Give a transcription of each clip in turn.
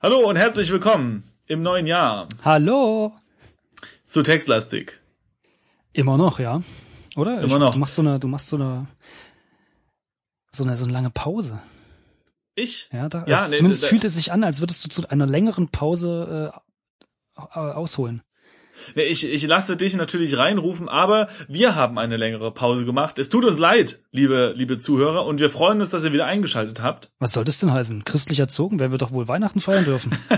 Hallo und herzlich willkommen im neuen Jahr Hallo. zu Textlastik. Immer noch, ja? Oder? Immer noch. Du machst so eine, du machst so eine, so eine, so eine lange Pause. Ich? Ja, da, Ja, es, nee, zumindest da- fühlt es sich an, als würdest du zu einer längeren Pause äh, au- ausholen. Ich, ich lasse dich natürlich reinrufen, aber wir haben eine längere Pause gemacht. Es tut uns leid, liebe, liebe Zuhörer, und wir freuen uns, dass ihr wieder eingeschaltet habt. Was soll das denn heißen? Christlich erzogen, werden wir doch wohl Weihnachten feiern dürfen.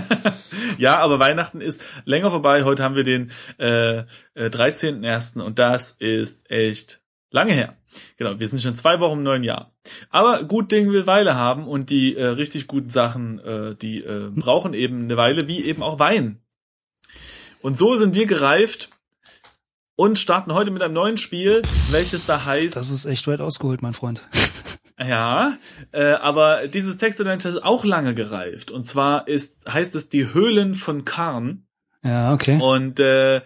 Ja, aber Weihnachten ist länger vorbei. Heute haben wir den äh, äh, 13.01. und das ist echt lange her. Genau, wir sind schon zwei Wochen im neuen Jahr. Aber gut Ding will Weile haben und die äh, richtig guten Sachen, äh, die äh, brauchen eben eine Weile, wie eben auch Wein. Und so sind wir gereift und starten heute mit einem neuen Spiel, welches da heißt Das ist echt weit ausgeholt, mein Freund. ja, äh, aber dieses Textadventure ist auch lange gereift. Und zwar ist heißt es die Höhlen von Karn. Ja, okay. Und äh,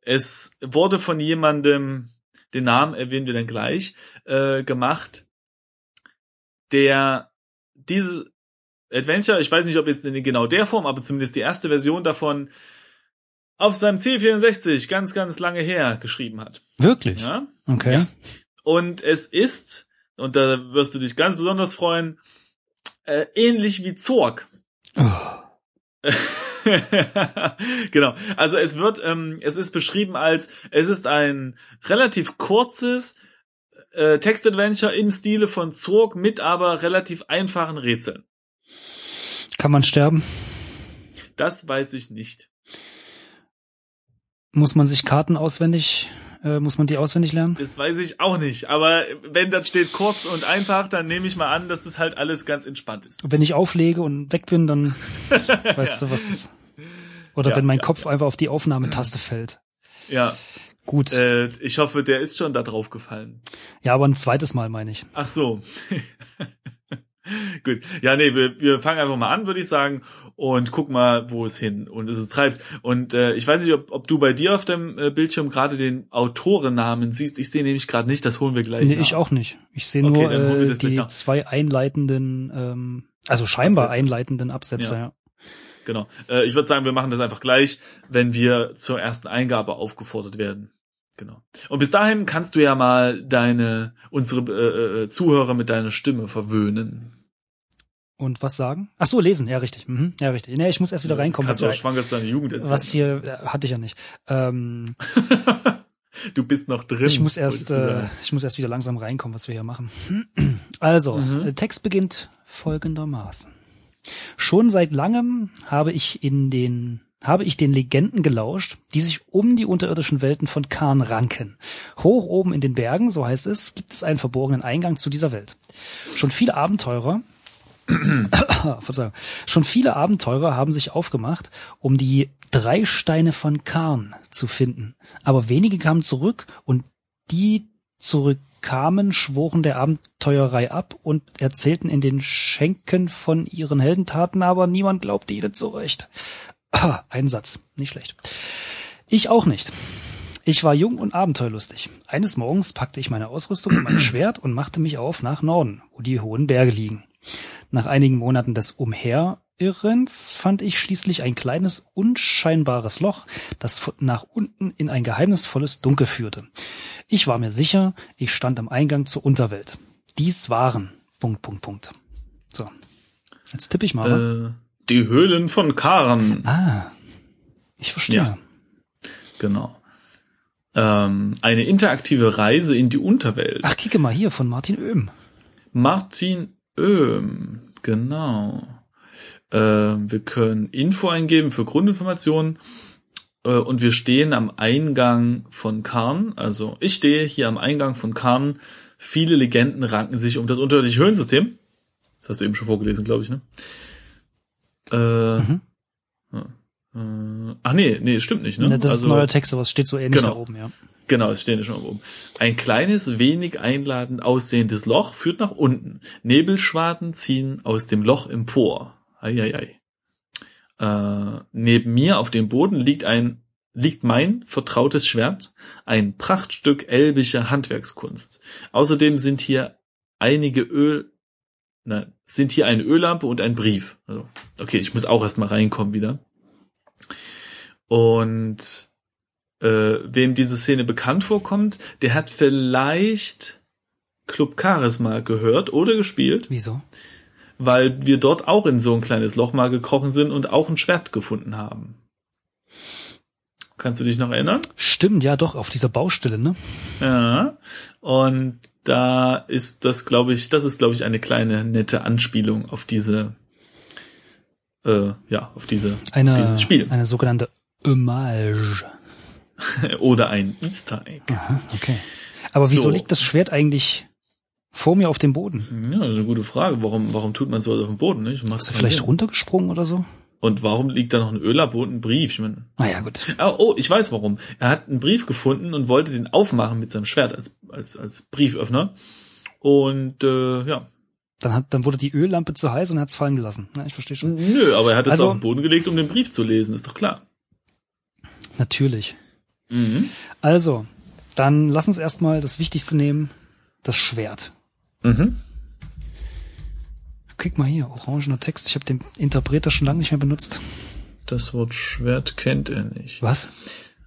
es wurde von jemandem, den Namen erwähnen wir dann gleich, äh, gemacht, der diese Adventure, ich weiß nicht, ob jetzt in genau der Form, aber zumindest die erste Version davon auf seinem C64 ganz, ganz lange her geschrieben hat. Wirklich? Ja? Okay. Ja. Und es ist, und da wirst du dich ganz besonders freuen, äh, ähnlich wie Zorg. Oh. genau. Also es wird, ähm, es ist beschrieben als, es ist ein relativ kurzes äh, Textadventure im Stile von Zorg mit aber relativ einfachen Rätseln. Kann man sterben? Das weiß ich nicht. Muss man sich Karten auswendig, äh, muss man die auswendig lernen? Das weiß ich auch nicht. Aber wenn das steht kurz und einfach, dann nehme ich mal an, dass das halt alles ganz entspannt ist. Wenn ich auflege und weg bin, dann weißt du, was ist. Oder Ja, wenn mein ja, Kopf einfach auf die Aufnahmetaste fällt. Ja, Gut. äh, ich hoffe, der ist schon da drauf gefallen. Ja, aber ein zweites Mal meine ich. Ach so. Gut. Ja, nee, wir, wir fangen einfach mal an, würde ich sagen, und guck mal, wo es hin und es treibt. Und äh, ich weiß nicht, ob, ob du bei dir auf dem äh, Bildschirm gerade den Autorennamen siehst. Ich sehe nämlich gerade nicht, das holen wir gleich. Nee, nach. ich auch nicht. Ich sehe Okay, nur äh, die zwei einleitenden, ähm, also scheinbar Absätze. einleitenden Absätze, Ja. ja. Genau. Äh, ich würde sagen, wir machen das einfach gleich, wenn wir zur ersten Eingabe aufgefordert werden. Genau. Und bis dahin kannst du ja mal deine unsere äh, äh, Zuhörer mit deiner Stimme verwöhnen. Und was sagen? Ach so, lesen, ja, richtig. Mhm. Ja, richtig. Nee, ich muss erst wieder reinkommen, was, Kannst du auch wir, schwankest deine Jugend erzählen. was hier, äh, hatte ich ja nicht. Ähm, Du bist noch drin. ich muss erst, äh, ich muss erst wieder langsam reinkommen, was wir hier machen. Also, Mhm. der Text beginnt folgendermaßen. Schon seit langem habe ich in den habe ich den Legenden gelauscht, die sich um die unterirdischen Welten von Khan ranken. Hoch oben in den Bergen, so heißt es, gibt es einen verborgenen Eingang zu dieser Welt. Schon viele Abenteurer Verzeihung. Schon viele Abenteurer haben sich aufgemacht, um die drei Steine von Karn zu finden. Aber wenige kamen zurück und die zurückkamen, schworen der Abenteuerei ab und erzählten in den Schenken von ihren Heldentaten, aber niemand glaubte ihnen zurecht. Ah, Ein Satz, nicht schlecht. Ich auch nicht. Ich war jung und abenteuerlustig. Eines Morgens packte ich meine Ausrüstung und mein Schwert und machte mich auf nach Norden, wo die hohen Berge liegen. Nach einigen Monaten des Umherirrens fand ich schließlich ein kleines, unscheinbares Loch, das nach unten in ein geheimnisvolles Dunkel führte. Ich war mir sicher, ich stand am Eingang zur Unterwelt. Dies waren... Punkt, Punkt, Punkt. So. Jetzt tippe ich mal. Äh, die Höhlen von Karn. Ah. Ich verstehe. Ja. Genau. Ähm, eine interaktive Reise in die Unterwelt. Ach, kicke mal hier von Martin Oehm. Martin Oehm, genau. Ähm, wir können Info eingeben für Grundinformationen äh, und wir stehen am Eingang von Karn. Also ich stehe hier am Eingang von Karn. Viele Legenden ranken sich um das unterirdische Höhlensystem. Das hast du eben schon vorgelesen, glaube ich, ne? Äh, Mhm. ja. Äh, ach nee, nee, stimmt nicht, ne? Ne, das ist Also- neuer Text, aber es steht so ähnlich Genau. da oben, ja. Genau, es stehen schon oben. Ein kleines, wenig einladend aussehendes Loch führt nach unten. Nebelschwaden ziehen aus dem Loch empor. Eieiei. Äh, neben mir auf dem Boden liegt ein liegt mein vertrautes Schwert, ein Prachtstück elbischer Handwerkskunst. Außerdem sind hier einige Öl na, sind hier eine Öllampe und ein Brief. Also, okay, ich muss auch erstmal reinkommen wieder. Und äh, wem diese Szene bekannt vorkommt, der hat vielleicht Club Caris mal gehört oder gespielt. Wieso? Weil wir dort auch in so ein kleines Loch mal gekrochen sind und auch ein Schwert gefunden haben. Kannst du dich noch erinnern? Stimmt, ja doch, auf dieser Baustelle, ne? Ja. Und da ist das, glaube ich, das ist, glaube ich, eine kleine nette Anspielung auf diese, äh, ja, auf diese, Eine, auf dieses Spiel. eine sogenannte Hommage. Oder ein Easter Egg. Aha, okay. Aber wieso So. liegt das Schwert eigentlich vor mir auf dem Boden? Ja, das ist eine gute Frage. Warum, warum tut man sowas auf dem Boden, nicht? Macht Ist er vielleicht Sinn. runtergesprungen oder so? Und warum liegt da noch ein Ölabo und ein Brief? Ich meine, Naja, gut. oh, oh, ich weiß warum. Er hat einen Brief gefunden und wollte den aufmachen mit seinem Schwert als, als, als Brieföffner. Und äh, ja, Dann, hat, dann wurde die Öllampe zu heiß und er hat's fallen gelassen. Ja, ich verstehe schon. nö, aber er hat es Also- auf den Boden gelegt, um den Brief zu lesen, ist doch klar. Natürlich. Mhm. Also, dann lass uns erstmal das Wichtigste nehmen, das Schwert. Mhm. Guck mal hier, orangener Text. Ich habe den Interpreter schon lange nicht mehr benutzt. Das Wort Schwert kennt er nicht. Was?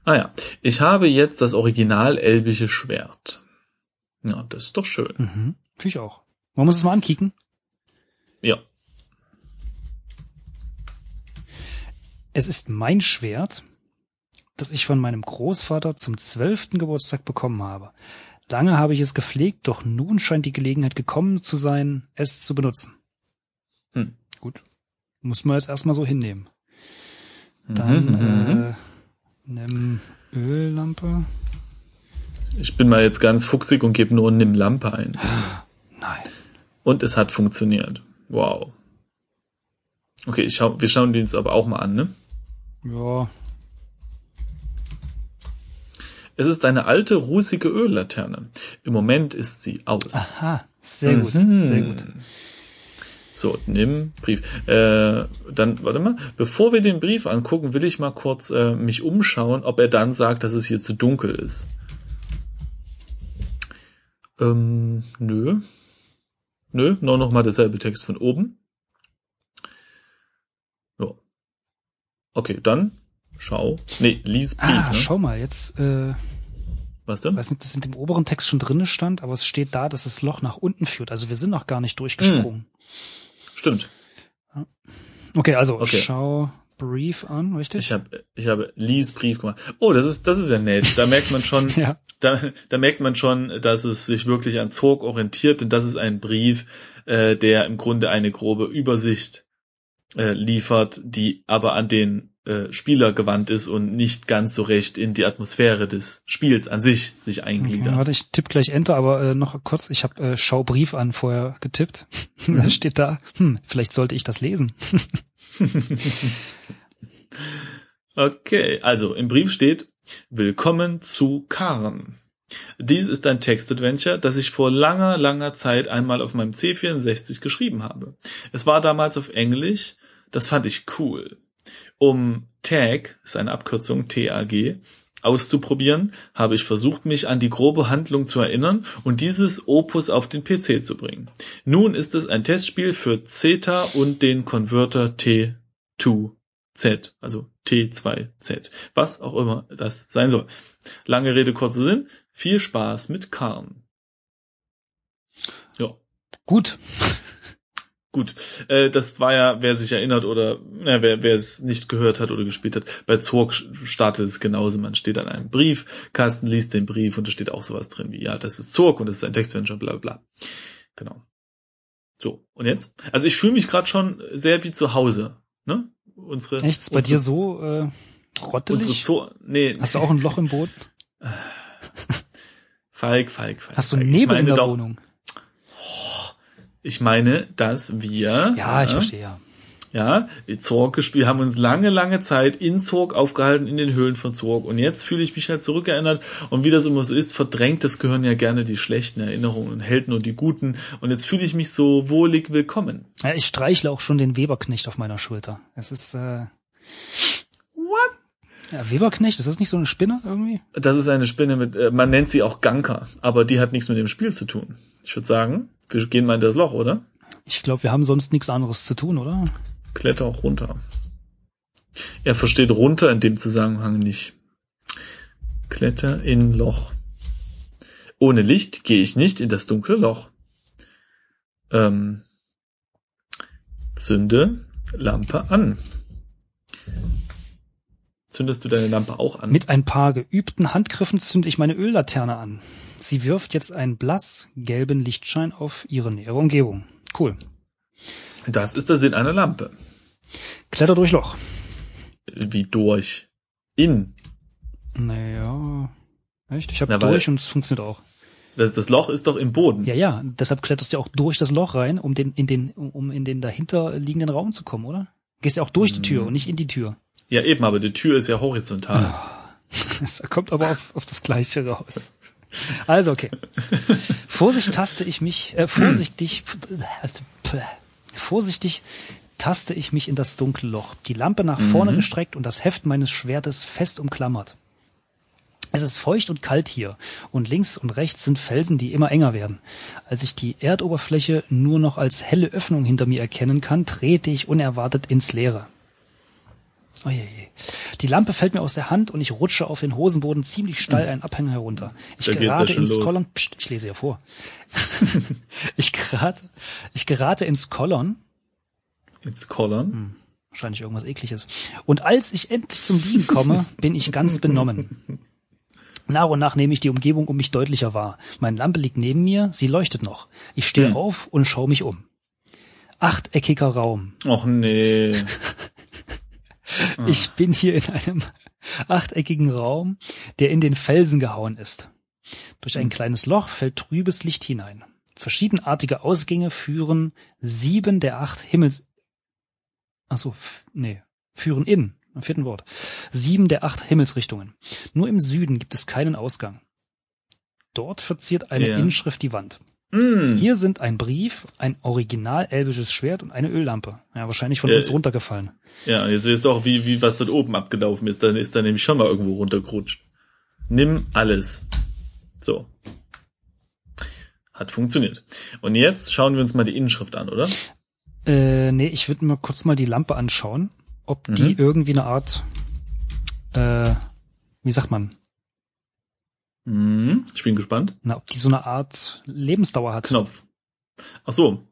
Ah ja, ich habe jetzt das original elbische Schwert. Ja, das ist doch schön. Mhm. Finde ich auch. Wollen wir uns das mal ankicken? Ja. Es ist mein Schwert, das ich von meinem Großvater zum zwölften Geburtstag bekommen habe. Lange habe ich es gepflegt, doch nun scheint die Gelegenheit gekommen zu sein, es zu benutzen. Hm. Gut. Muss man jetzt erstmal so hinnehmen. Mhm, Dann äh, nimm Öllampe. Ich bin mal jetzt ganz fuchsig und gebe nur Nimm Lampe ein. Nein. Und es hat funktioniert. Wow. Okay, ich schau, wir schauen den uns aber auch mal an, ne? Ja, Es ist eine alte, rußige Öllaterne. Im Moment ist sie aus. aha, sehr gut, Mhm. sehr gut. So, nimm Brief. Äh, dann, warte mal, bevor wir den Brief angucken, will ich mal kurz äh, mich umschauen, ob er dann sagt, dass es hier zu dunkel ist. Ähm, nö. Nö, nur noch mal derselbe Text von oben. So. Okay, dann schau. Nee, lies Brief, Ah, ne? schau mal, jetzt, äh, Was denn? weiß nicht, ob das in dem oberen Text schon drinne stand, aber es steht da, dass das Loch nach unten führt. Also wir sind noch gar nicht durchgesprungen. Stimmt. Okay, also Okay. schau Brief an, richtig? Ich habe ich habe Lies Brief gemacht. Oh, das ist das ist ja nett. Da merkt man schon, ja. da, da merkt man schon, dass es sich wirklich an Zog orientiert und das ist ein Brief, äh, der im Grunde eine grobe Übersicht äh, liefert, die aber an den äh, Spieler gewandt ist und nicht ganz so recht in die Atmosphäre des Spiels an sich sich Okay, eingliedert. warte, ich tippe gleich Enter, aber äh, noch kurz, ich habe äh, Schau Brief an vorher getippt. da steht da, hm, vielleicht sollte ich das lesen. Okay, also im Brief steht Willkommen zu Karen. Dies ist ein Textadventure, das ich vor langer, langer Zeit einmal auf meinem C64 geschrieben habe. Es war damals auf Englisch, das fand ich cool. Um Tag, ist eine Abkürzung TAG, auszuprobieren, habe ich versucht, mich an die grobe Handlung zu erinnern und dieses Opus auf den PC zu bringen. Nun ist es ein Testspiel für Zeta und den Converter T2Z, also T2Z, was auch immer das sein soll. Lange Rede, kurzer Sinn. Viel Spaß mit Karn. Ja, Gut. Gut. Äh, das war ja, wer sich erinnert oder na, wer, wer es nicht gehört hat oder gespielt hat, bei Zorg startet es genauso. Man steht an einem Briefkasten, liest den Brief und da steht auch sowas drin wie, ja, das ist Zorg und das ist ein Textventure, bla bla. Genau. So, und jetzt? Also ich fühle mich gerade schon sehr wie zu Hause. Ne? Unsere, Echt? Ist bei unsere, dir so äh, Unsere rottelig? Zoo, nee, Hast du auch ein Loch im Boden? Falk, Falk, Falk. Hast du Falk. Nebel in der doch, Wohnung? Ich meine, dass wir, Ja, ich verstehe ja. ja, Zorg gespielt, haben uns lange, lange Zeit in Zorg aufgehalten, in den Höhlen von Zorg. Und jetzt fühle ich mich halt zurückerinnert. Und wie das immer so ist, verdrängt das Gehirn ja gerne die schlechten Erinnerungen und hält nur die guten. Und jetzt fühle ich mich so wohlig willkommen. ja. Ich streichle auch schon den Weberknecht auf meiner Schulter. Es ist, äh, What? ja, Weberknecht, ist das nicht so eine Spinne irgendwie? Das ist eine Spinne mit, äh, man nennt sie auch Ganker, aber die hat nichts mit dem Spiel zu tun. Ich würde sagen, wir gehen mal in das Loch, oder? Ich glaube, wir haben sonst nichts anderes zu tun, oder? Kletter auch runter. Er versteht runter in dem Zusammenhang nicht. Kletter in Loch. Ohne Licht gehe ich nicht in das dunkle Loch. Ähm, zünde Lampe an. Zündest du deine Lampe auch an? Mit ein paar geübten Handgriffen zünde ich meine Öllaterne an. Sie wirft jetzt einen blass gelben Lichtschein auf ihre nähere Umgebung. Cool. Das ist der Sinn einer Lampe. Kletter durch Loch. Wie durch? In. Naja. Echt? Ich habe durch und es funktioniert auch. Das, das Loch ist doch im Boden. Ja, ja. Deshalb kletterst du ja auch durch das Loch rein, um den, in den, um in den dahinter liegenden Raum zu kommen, oder? Gehst ja auch durch die Mhm. Tür und nicht in die Tür. Ja, eben, aber die Tür ist ja horizontal. Es kommt aber auf, auf das Gleiche raus. Also, okay. Vorsicht taste ich mich, äh, vorsichtig, vorsichtig taste ich mich in das dunkle Loch, die Lampe nach vorne gestreckt und das Heft meines Schwertes fest umklammert. Es ist feucht und kalt hier und links und rechts sind Felsen, die immer enger werden. Als ich die Erdoberfläche nur noch als helle Öffnung hinter mir erkennen kann, trete ich unerwartet ins Leere. Ojeje. Die Lampe fällt mir aus der Hand und ich rutsche auf den Hosenboden ziemlich steil einen Abhänger herunter. Ich Da ja gerate schon ins. Kollon. Psst, ich lese ja vor. ich gerate, ich gerate ins Kollon. Ins Kollern. Hm. Wahrscheinlich irgendwas ekliges. Und als ich endlich zum Liegen komme, bin ich ganz benommen. Nach und nach nehme ich die Umgebung um mich deutlicher wahr. Meine Lampe liegt neben mir, sie leuchtet noch. Ich stehe Hm. auf und schaue mich um. Achteckiger Raum. Och nee. Ich bin hier in einem achteckigen Raum, der in den Felsen gehauen ist. Durch ein kleines Loch fällt trübes Licht hinein. Verschiedenartige Ausgänge führen sieben der acht Himmels... Ach so, nee, führen in, am vierten Wort. Sieben der acht Himmelsrichtungen. Nur im Süden gibt es keinen Ausgang. Dort verziert eine Ja. Inschrift die Wand. Hm. Hier sind ein Brief, ein original elbisches Schwert und eine Öllampe. Ja, wahrscheinlich von Ja, uns runtergefallen. Ja, jetzt siehst du auch, wie, wie was dort oben abgelaufen ist. Dann ist da nämlich schon mal irgendwo runtergerutscht. Nimm alles. So. Hat funktioniert. Und jetzt schauen wir uns mal die Inschrift an, oder? Äh, nee, ich würde mir kurz mal die Lampe anschauen, ob die Mhm. irgendwie eine Art, äh, wie sagt man, Ich bin gespannt. na, ob die so eine Art Lebensdauer hat. Knopf. Ach so.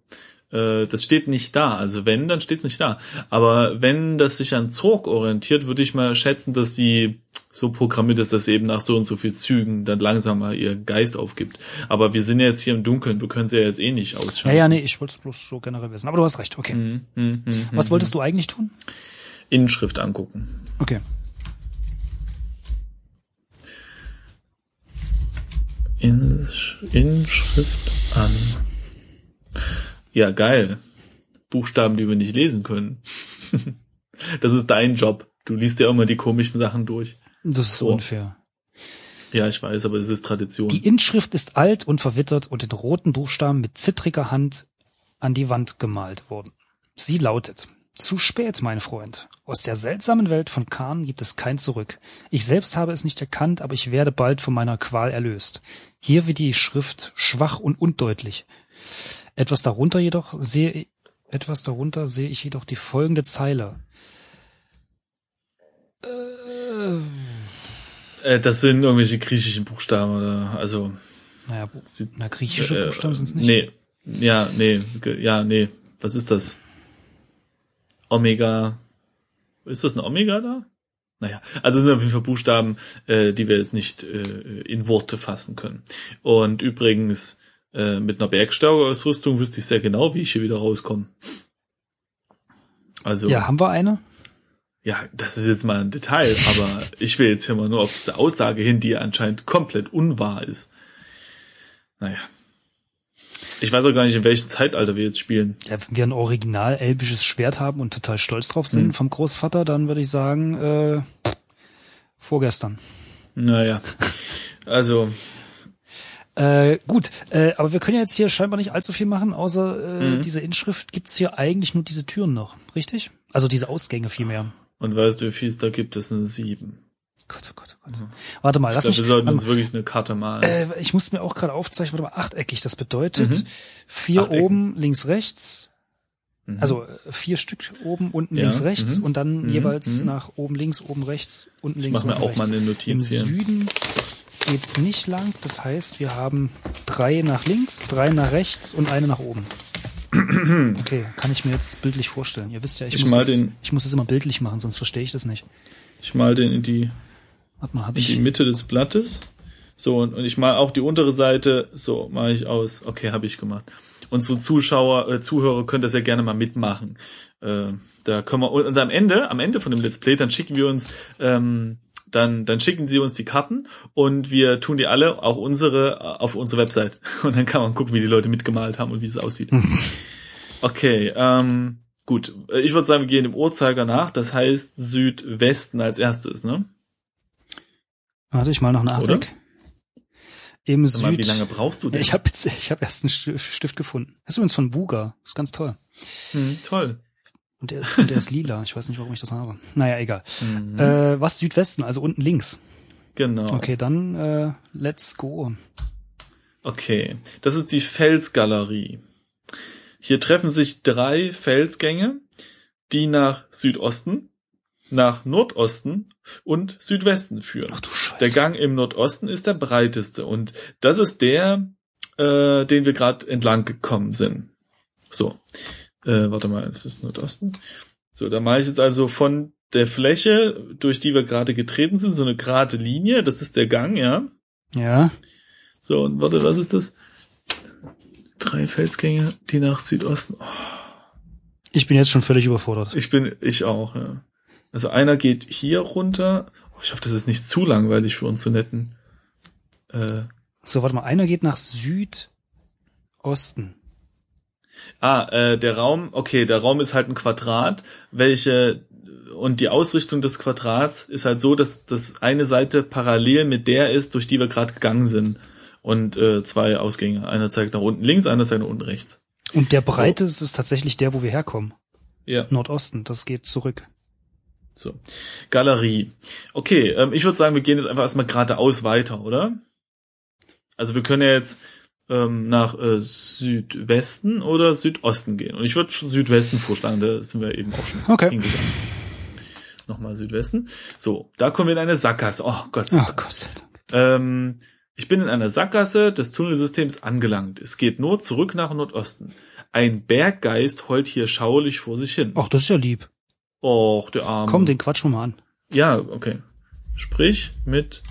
Äh, das steht nicht da. Also wenn, dann steht's nicht da. Aber wenn das sich an Zorg orientiert, würde ich mal schätzen, dass sie so programmiert ist, dass sie eben nach so und so viel Zügen dann langsam mal ihr Geist aufgibt. Aber wir sind ja jetzt hier im Dunkeln, wir können sie ja jetzt eh nicht Ja, ausschalten. ja, nee, ich wollte es bloß so generell wissen. Aber du hast recht, okay. Hm, hm, hm, Was wolltest du eigentlich tun? Inschrift angucken. Okay. Inschrift an. Ja, geil. Buchstaben, die wir nicht lesen können. das ist dein Job. Du liest ja immer die komischen Sachen durch. Das ist So. unfair. Ja, ich weiß, aber das ist Tradition. Die Inschrift ist alt und verwittert und in roten Buchstaben mit zittriger Hand an die Wand gemalt worden. Sie lautet, zu spät, mein Freund. Aus der seltsamen Welt von Kahn gibt es kein Zurück. Ich selbst habe es nicht erkannt, aber ich werde bald von meiner Qual erlöst. Hier wird die Schrift schwach und undeutlich. Etwas darunter jedoch sehe, etwas darunter sehe ich jedoch die folgende Zeile. äh, das sind irgendwelche griechischen Buchstaben oder also Naja, sie- na, griechische äh, Buchstaben sind es nicht. Nee. Ja, nee, ja, nee. Was ist das? Omega. Ist das ein Omega da? Naja, also es sind auf jeden Fall Buchstaben, äh, die wir jetzt nicht äh, in Worte fassen können. Und übrigens, äh, mit einer Bergsteiger-Ausrüstung wüsste ich sehr genau, wie ich hier wieder rauskomme. Also, Ja, haben wir eine? ja, das ist jetzt mal ein Detail, aber ich will jetzt hier mal nur auf diese Aussage hin, die anscheinend komplett unwahr ist. Naja. Ich weiß auch gar nicht, in welchem Zeitalter wir jetzt spielen. Ja, wenn wir ein original elbisches Schwert haben und total stolz drauf sind Hm. vom Großvater, dann würde ich sagen, äh, vorgestern. Naja. Also, Äh, gut, äh, aber wir können ja jetzt hier scheinbar nicht allzu viel machen, außer äh, Mhm. diese Inschrift gibt's hier eigentlich nur diese Türen noch, richtig? Also diese Ausgänge vielmehr. und weißt du, wie viel es da gibt? Das sind sieben. Gott, oh Gott. Warte mal, Ich lass glaube, wir mich. sollten warte uns wirklich eine Karte malen. Äh, ich muss mir auch gerade aufzeichnen, warte mal, achteckig. Das bedeutet Mhm. vier Achtecken. oben, links, rechts. Also äh, vier Stück oben, unten, Ja, links, rechts mhm. und dann Mhm, jeweils mhm. nach oben links, oben rechts, unten links, mach mir unten auch rechts. mal eine Notiz Im hier. Süden geht's nicht lang. Das heißt, wir haben drei nach links, drei nach rechts und eine nach oben. Okay, kann ich mir jetzt bildlich vorstellen. Ihr wisst ja, ich, Ich muss, den- ich muss es immer bildlich machen, sonst verstehe ich das nicht. Ich mal den in die, Warte mal, hab in die ich. Mitte des Blattes. So, und, und ich mal auch die untere Seite, so mache ich aus. Okay, habe ich gemacht. Unsere Zuschauer, äh, Zuhörer können das ja gerne mal mitmachen. Äh, da können wir, und am Ende, am Ende von dem Let's Play, dann schicken wir uns, ähm, dann, dann schicken sie uns die Karten und wir tun die alle, auch unsere, äh, auf unsere Website. Und dann kann man gucken, wie die Leute mitgemalt haben und wie es aussieht. Okay, ähm, gut. Ich würde sagen, wir gehen dem Uhrzeiger nach. Das heißt Südwesten als erstes, ne? Warte, ich mal noch Oder? Nachblick. Im Sag mal, Süd. wie lange brauchst du denn? ich habe ich hab erst einen Sti- Stift gefunden. Das ist übrigens von Buga. Ist ganz toll. Hm, toll. Und der, und der ist lila. Ich weiß nicht, warum ich das habe. Naja, egal. Mhm. Äh, was Südwesten, also unten links. Genau. Okay, dann äh, let's go. Okay, das ist die Felsgalerie. Hier treffen sich drei Felsgänge, die nach Südosten, nach Nordosten und Südwesten führen. Ach du Scheiße. Der Gang im Nordosten ist der breiteste und das ist der, äh, den wir gerade entlang gekommen sind. So, äh, warte mal, es ist Nordosten. So, da mache ich jetzt also von der Fläche, durch die wir gerade getreten sind, so eine gerade Linie. Das ist der Gang, ja. Ja. So, und warte, was ist das? Drei Felsgänge, die nach Südosten. Oh, Ich bin jetzt schon völlig überfordert. ich bin, ich auch, ja. Also einer geht hier runter. Oh, ich hoffe, das ist nicht zu langweilig für uns so netten. Äh, So, warte mal. Einer geht nach Südosten. ah, äh, der Raum, okay, der Raum ist halt ein Quadrat, welche und die Ausrichtung des Quadrats ist halt so, dass das eine Seite parallel mit der ist, durch die wir gerade gegangen sind. Und äh, zwei Ausgänge. Einer zeigt nach unten links, einer zeigt nach unten rechts. Und der breite ist tatsächlich der, wo wir herkommen. Ja. Nordosten. Das geht zurück. So. Galerie. Okay, ähm, ich würde sagen, wir gehen jetzt einfach erstmal geradeaus weiter, oder? Also wir können ja jetzt ähm, nach äh, Südwesten oder Südosten gehen. Und ich würde Südwesten vorschlagen, da sind wir eben auch schon Okay. hingegangen. Nochmal Südwesten. So, da kommen wir in eine Sackgasse. Oh Gott sei Oh Dank. Gott sei Dank. Ähm, ich bin in einer Sackgasse des Tunnelsystems angelangt. Es geht nur zurück nach Nordosten. Ein Berggeist heult hier schauerlich vor sich hin. Ach, das ist ja lieb. Och, der Arme. Komm, den quatschen wir mal an. Ja, okay. Sprich mit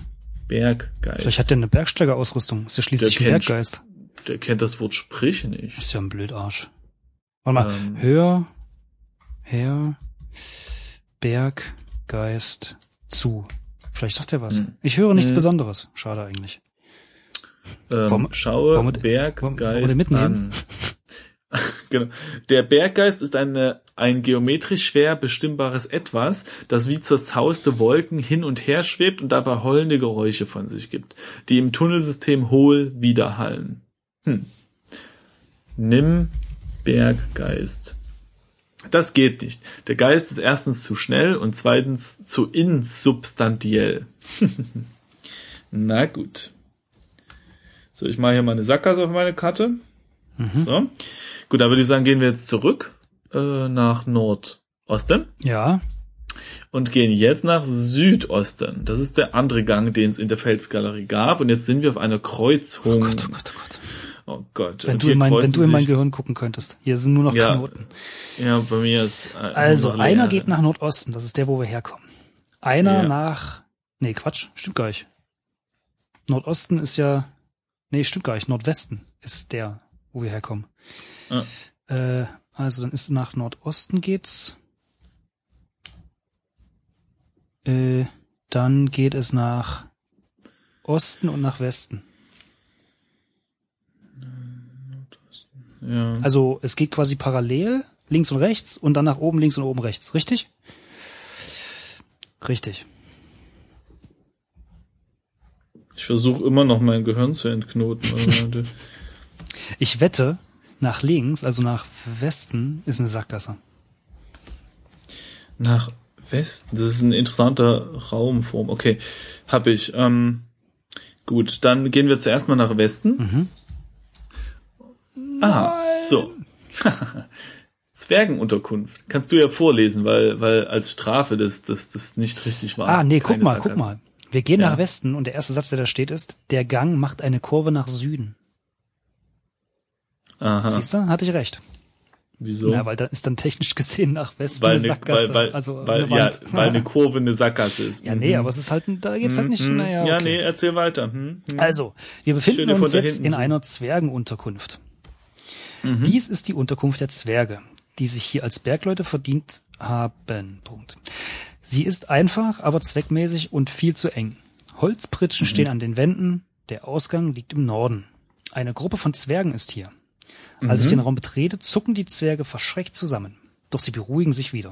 Berggeist. Vielleicht hat der eine Bergsteigerausrüstung. Ist ja schließlich Der ein kennt- Berggeist. Der kennt das Wort Sprich nicht. Ist ja ein Blödarsch. Warte mal. Ähm. Hör, Herr, Berggeist zu. Vielleicht sagt er was. Hm. Ich höre nichts Hm. Besonderes. Schade eigentlich. Ähm, Wollen- schaue wir Berggeist den mitnehmen? an. Genau. Der Berggeist ist eine, ein geometrisch schwer bestimmbares Etwas, das wie zerzauste Wolken hin und her schwebt und dabei heulende Geräusche von sich gibt, die im Tunnelsystem hohl widerhallen. Hm. Nimm Berggeist. Das geht nicht. Der Geist ist erstens zu schnell und zweitens zu insubstantiell. Na gut. So, ich mache hier mal eine Sackgasse auf meine Karte. So. Gut, dann würde ich sagen, gehen wir jetzt zurück äh, nach Nordosten Ja. und gehen jetzt nach Südosten. Das ist der andere Gang, den es in der Felsgalerie gab. Und jetzt sind wir auf einer Kreuzung. Oh Gott, oh Gott, oh Gott. Oh Gott. Wenn du, in mein, wenn du in mein Gehirn gucken könntest. Hier sind nur noch Ja. Knoten. Ja, bei mir ist. Äh, Also, einer geht nach Nordosten. Das ist der, wo wir herkommen. Einer Ja. nach, nee, Quatsch. Stimmt gar nicht. Nordosten ist ja, nee, stimmt gar nicht. Nordwesten ist der, wo wir herkommen. Ja. Äh, also, dann ist nach Nordosten geht's. Äh, dann geht es nach Osten und nach Westen. Ja. Also es geht quasi parallel, links und rechts und dann nach oben, links und oben rechts, richtig? Richtig. Ich versuche immer noch mein Gehirn zu entknoten. Ich wette, nach links, also nach Westen, ist eine Sackgasse. nach Westen, das ist ein interessanter Raumform. Okay, hab ich. Ähm, gut, dann gehen wir zuerst mal nach Westen. Mhm. Ah, so. Zwergenunterkunft. Kannst du ja vorlesen, weil, weil als Strafe das, das, das nicht richtig war. Ah, nee, guck mal, Sackgasse. guck mal. Wir gehen ja. nach Westen und der erste Satz, der da steht, ist, der Gang macht eine Kurve nach Süden. Aha. Siehst du, hatte ich recht. Wieso? Ja, weil da ist dann technisch gesehen nach Westen weil eine Sackgasse. Weil, weil, also weil, eine ja, weil eine Kurve eine Sackgasse ist. Ja, nee, mhm. aber es ist halt, da geht's halt nicht, mhm. naja. Okay. Ja, nee, erzähl weiter. Hm, hm. Also, wir befinden uns jetzt in so. einer Zwergenunterkunft. Mhm. Dies ist die Unterkunft der Zwerge, die sich hier als Bergleute verdient haben. Punkt. Sie ist einfach, aber zweckmäßig und viel zu eng. Holzpritschen mhm. stehen an den Wänden, der Ausgang liegt im Norden. Eine Gruppe von Zwergen ist hier. Als mhm. ich den Raum betrete, zucken die Zwerge verschreckt zusammen. Doch sie beruhigen sich wieder.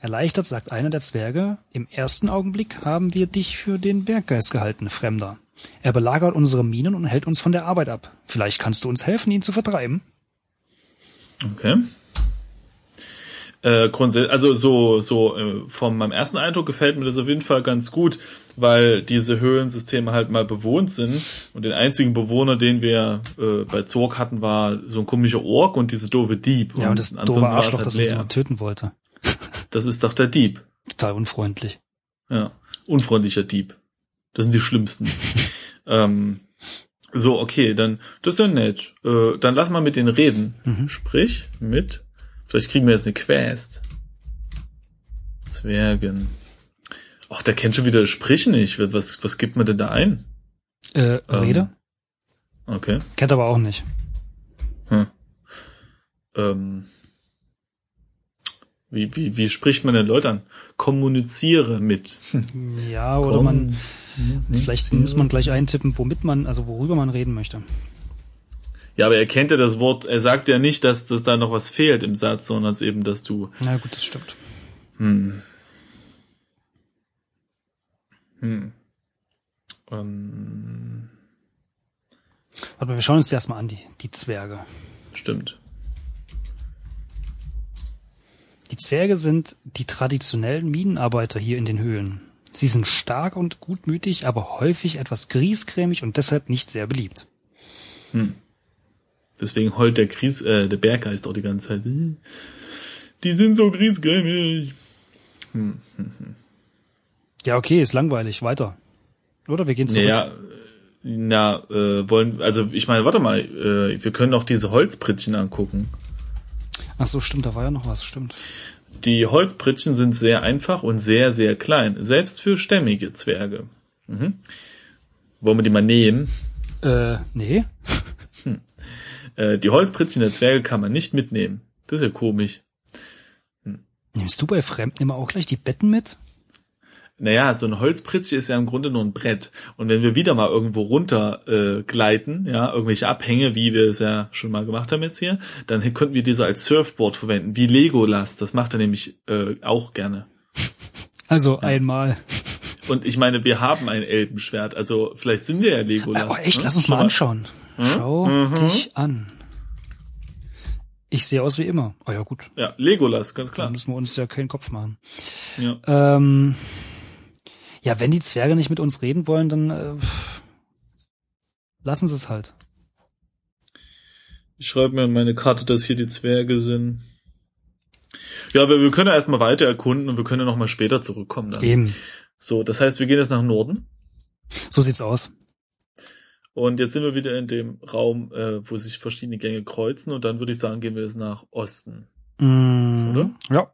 Erleichtert sagt einer der Zwerge, im ersten Augenblick haben wir dich für den Berggeist gehalten, Fremder. Er belagert unsere Minen und hält uns von der Arbeit ab. Vielleicht kannst du uns helfen, ihn zu vertreiben. Okay. Äh, grundsätzlich, also so, so äh, von meinem ersten Eindruck gefällt mir das auf jeden Fall ganz gut, weil diese Höhlensysteme halt mal bewohnt sind und den einzigen Bewohner, den wir äh, bei Zorg hatten, war so ein komischer Ork und diese doofe Dieb. Ja, und, und das doofe Arschloch, halt das uns mal töten wollte. Das ist doch der Dieb. Total unfreundlich. Ja, unfreundlicher Dieb. Das sind die schlimmsten. ähm, so, okay, dann, das ist ja nett. Äh, dann lass mal mit denen reden. Mhm. Sprich mit Vielleicht kriegen wir jetzt eine Quest. Zwergen. Ach, der kennt schon wieder Sprüche nicht. Was, was gibt man denn da ein? Äh, Rede? Ähm, okay. Kennt aber auch nicht. Hm. Ähm, wie, wie, wie spricht man denn Leute an? Kommuniziere mit. Ja, oder man, vielleicht muss man gleich eintippen, womit man, also worüber man reden möchte. Ja, aber er kennt ja das Wort, er sagt ja nicht, dass, dass da noch was fehlt im Satz, sondern eben, dass du. Na gut, das stimmt. Hm. Hm. Ähm. Warte mal, wir schauen uns die erstmal an, die, die Zwerge. Stimmt. Die Zwerge sind die traditionellen Minenarbeiter hier in den Höhlen. Sie sind stark und gutmütig, aber häufig etwas griesgrämig und deshalb nicht sehr beliebt. Hm. Deswegen heult der Gries, äh, der Berggeist auch die ganze Zeit. Die sind so griesgrämig. Hm, hm, hm. Ja, okay, ist langweilig. Weiter. Oder wir gehen zurück. Ja, na, äh, wollen, also ich meine, warte mal, äh, wir können auch diese Holzprittchen angucken. Ach so, stimmt, da war ja noch was, stimmt. Die Holzprittchen sind sehr einfach und sehr, sehr klein, selbst für stämmige Zwerge. Mhm. Wollen wir die mal nehmen? Äh, nee. Äh, die Holzprittchen der Zwerge kann man nicht mitnehmen. Das ist ja komisch. Hm. Nimmst du bei Fremden immer auch gleich die Betten mit? Naja, so ein Holzpritzchen ist ja im Grunde nur ein Brett. Und wenn wir wieder mal irgendwo runter äh, gleiten, ja, irgendwelche Abhänge, wie wir es ja schon mal gemacht haben jetzt hier, dann könnten wir diese als Surfboard verwenden, wie Legolas. Das macht er nämlich äh, auch gerne. Also ja. einmal. Und ich meine, wir haben ein Elbenschwert, also vielleicht sind wir ja Legolas. Aber echt, ne? lass uns mal anschauen. Hm? Schau mhm. dich an. Ich sehe aus wie immer. Oh ja, gut. Ja, Legolas, ganz klar. Da müssen wir uns ja keinen Kopf machen. Ja. Ähm, ja, wenn die Zwerge nicht mit uns reden wollen, dann äh, lassen sie es halt. Ich schreibe mir in meine Karte, dass hier die Zwerge sind. Ja, wir, wir können ja erstmal weiter erkunden und wir können ja nochmal später zurückkommen dann. Eben. So, das heißt, wir gehen jetzt nach Norden. So sieht's aus. Und jetzt sind wir wieder in dem Raum, äh, wo sich verschiedene Gänge kreuzen und dann würde ich sagen, gehen wir jetzt nach Osten. Mm, Oder? Ja.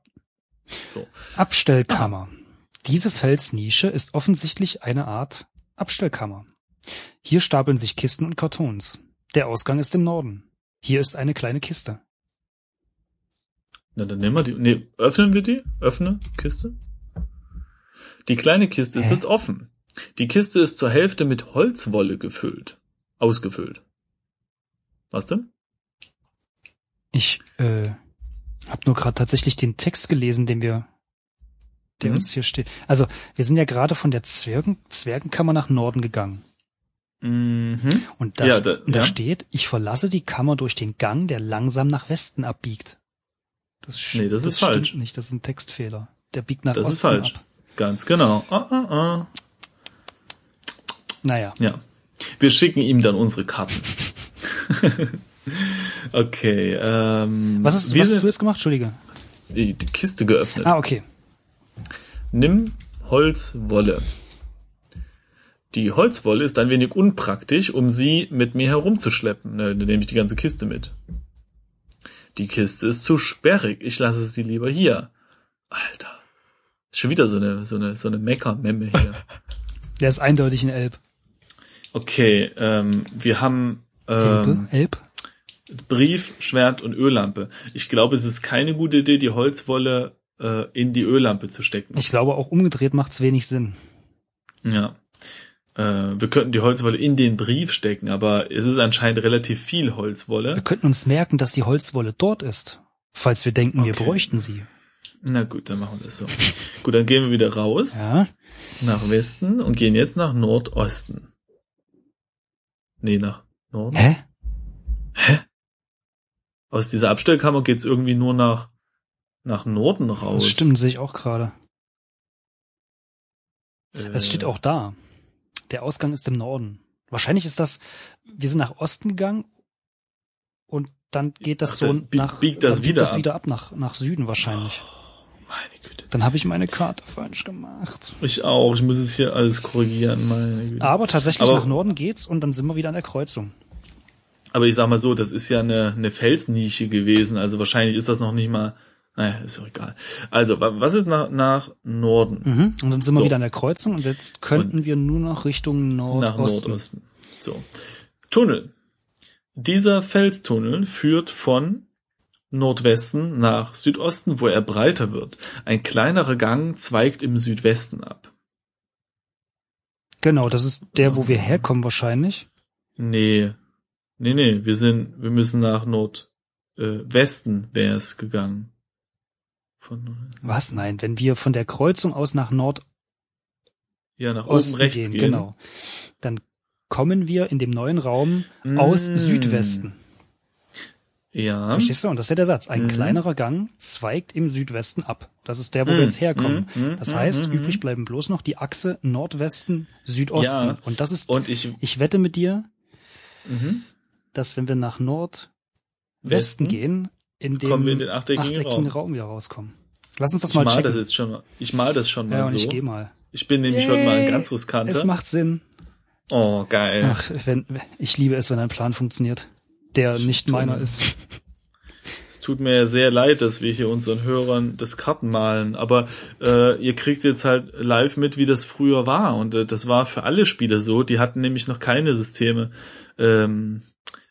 So. Abstellkammer. Diese Felsnische ist offensichtlich eine Art Abstellkammer. Hier stapeln sich Kisten und Kartons. Der Ausgang ist im Norden. Hier ist eine kleine Kiste. Na, dann nehmen wir die. Nee, öffnen wir die? Öffne Kiste. Die kleine Kiste Hä? ist jetzt offen. Die Kiste ist zur Hälfte mit Holzwolle gefüllt. Ausgefüllt. Was denn? Ich äh, habe nur gerade tatsächlich den Text gelesen, den wir, der mhm. uns hier steht. Also wir sind ja gerade von der Zwergen, Zwergenkammer nach Norden gegangen. Mhm. Und da, ja, da, da ja. steht, ich verlasse die Kammer durch den Gang, der langsam nach Westen abbiegt. Das, nee, das, das ist stimmt falsch. nicht, das ist ein Textfehler. Der biegt nach Das Osten ist falsch. ab. Ganz genau. Ah, ah, ah. Naja. Ja. Wir schicken ihm dann unsere Karten. okay. Ähm, Was, ist, was hast du jetzt gemacht? Entschuldige. die Kiste geöffnet. Ah, okay. Nimm Holzwolle. Die Holzwolle ist ein wenig unpraktisch, um sie mit mir herumzuschleppen. Ne, dann nehme ich die ganze Kiste mit. Die Kiste ist zu sperrig. Ich lasse sie lieber hier. Alter. Schon wieder so eine, so eine, so eine Meckermemme hier. Der ist eindeutig ein Elb. Okay, ähm, wir haben Elbe? ähm, Elb? Brief, Schwert und Öllampe. Ich glaube, es ist keine gute Idee, die Holzwolle äh, in die Öllampe zu stecken. Ich glaube, auch umgedreht macht's wenig Sinn. Ja. Äh, wir könnten die Holzwolle in den Brief stecken, aber es ist anscheinend relativ viel Holzwolle. Wir könnten uns merken, dass die Holzwolle dort ist, falls wir denken, wir Okay. bräuchten sie. Na gut, dann machen wir das so. gut, dann gehen wir wieder raus Ja. nach Westen und gehen jetzt nach Nordosten. Nee, nach Norden. Hä? Aus dieser Abstellkammer geht's irgendwie nur nach nach Norden raus. Das stimmt, sehe ich auch gerade. Äh, Es steht auch da. Der Ausgang ist im Norden. Wahrscheinlich ist das, wir sind nach Osten gegangen und dann geht das Ach, so nach, biegt das wieder das ab. wieder ab nach, nach Süden wahrscheinlich. Güte. Dann habe ich meine Karte falsch gemacht. Ich auch. Ich muss jetzt hier alles korrigieren. Meine Güte. Aber tatsächlich Aber- nach Norden geht's und dann sind wir wieder an der Kreuzung. Aber ich sag mal so, das ist ja eine, eine Felsnische gewesen, also wahrscheinlich ist das noch nicht mal, naja, ist doch egal. Also, wa- was ist nach, nach Norden? Mhm. Und dann sind wir So. wieder an der Kreuzung und jetzt könnten wir nur noch Richtung Nach Nordosten. Nordosten. So. Tunnel. Dieser Felstunnel führt von Nordwesten nach Südosten, wo er breiter wird. Ein kleinerer Gang zweigt im Südwesten ab. Genau, das ist der, wo wir herkommen wahrscheinlich. Nee. Nee, nee, wir sind, wir müssen nach Nordwesten äh, wäre es gegangen. Von, Was? Nein, wenn wir von der Kreuzung aus nach Nordosten ja, nach oben rechts gehen, gehen. genau, dann kommen wir in dem neuen Raum aus Mm. Südwesten. Ja. Verstehst du? Und das ist ja der Satz. Ein Mhm. kleinerer Gang zweigt im Südwesten ab. Das ist der, wo Mhm. wir jetzt herkommen. Mhm. Das Mhm. heißt, Mhm. übrig bleiben bloß noch die Achse Nordwesten, Südosten. Ja. Und das ist, Und ich, ich wette mit dir, mhm. dass wenn wir nach Nordwesten Westen? gehen, in dem Kommen wir in den achteckigen achteckigen Raum. Raum. wieder rauskommen. Lass uns das ich mal mal checken. das jetzt schon mal. Ich mal das schon mal ja, und so. ich gehe mal. Ich bin nämlich heute mal ein Yay. ganz riskanter. Es macht Sinn. oh, geil. Ach, wenn, ich liebe es, wenn ein Plan funktioniert, der nicht meiner ist. Es tut mir sehr leid, dass wir hier unseren Hörern das Karten malen, aber äh, ihr kriegt jetzt halt live mit, wie das früher war. Und äh, das war für alle Spieler so. Die hatten nämlich noch keine Systeme. Ähm,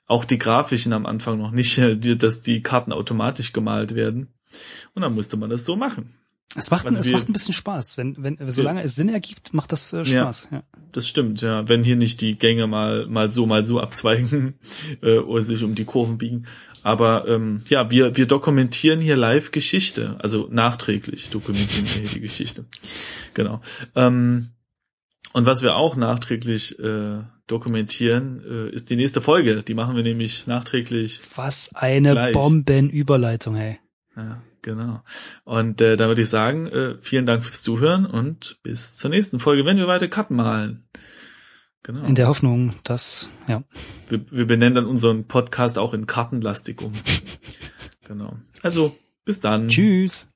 auch die grafischen am Anfang noch nicht, dass die Karten automatisch gemalt werden. Und dann musste man das so machen. Es macht, Also es wir- macht ein bisschen Spaß. Wenn, wenn, solange es Sinn ergibt, macht das äh, Spaß. Ja. Das stimmt, ja. Wenn hier nicht die Gänge mal, mal so, mal so abzweigen äh, oder sich um die Kurven biegen. Aber ähm, ja, wir, wir dokumentieren hier live Geschichte. Also nachträglich dokumentieren wir hier die Geschichte. Genau. Ähm, und was wir auch nachträglich äh, dokumentieren, äh, ist die nächste Folge. Die machen wir nämlich nachträglich. Was eine Gleich. Bombenüberleitung, ey. Ja, genau. Und äh, da würde ich sagen, äh, vielen Dank fürs Zuhören und bis zur nächsten Folge, wenn wir weiter Karten malen. Genau. In der Hoffnung, dass, ja. Wir, wir benennen dann unseren Podcast auch in Kartenlastik um. genau. Also, bis dann. Tschüss.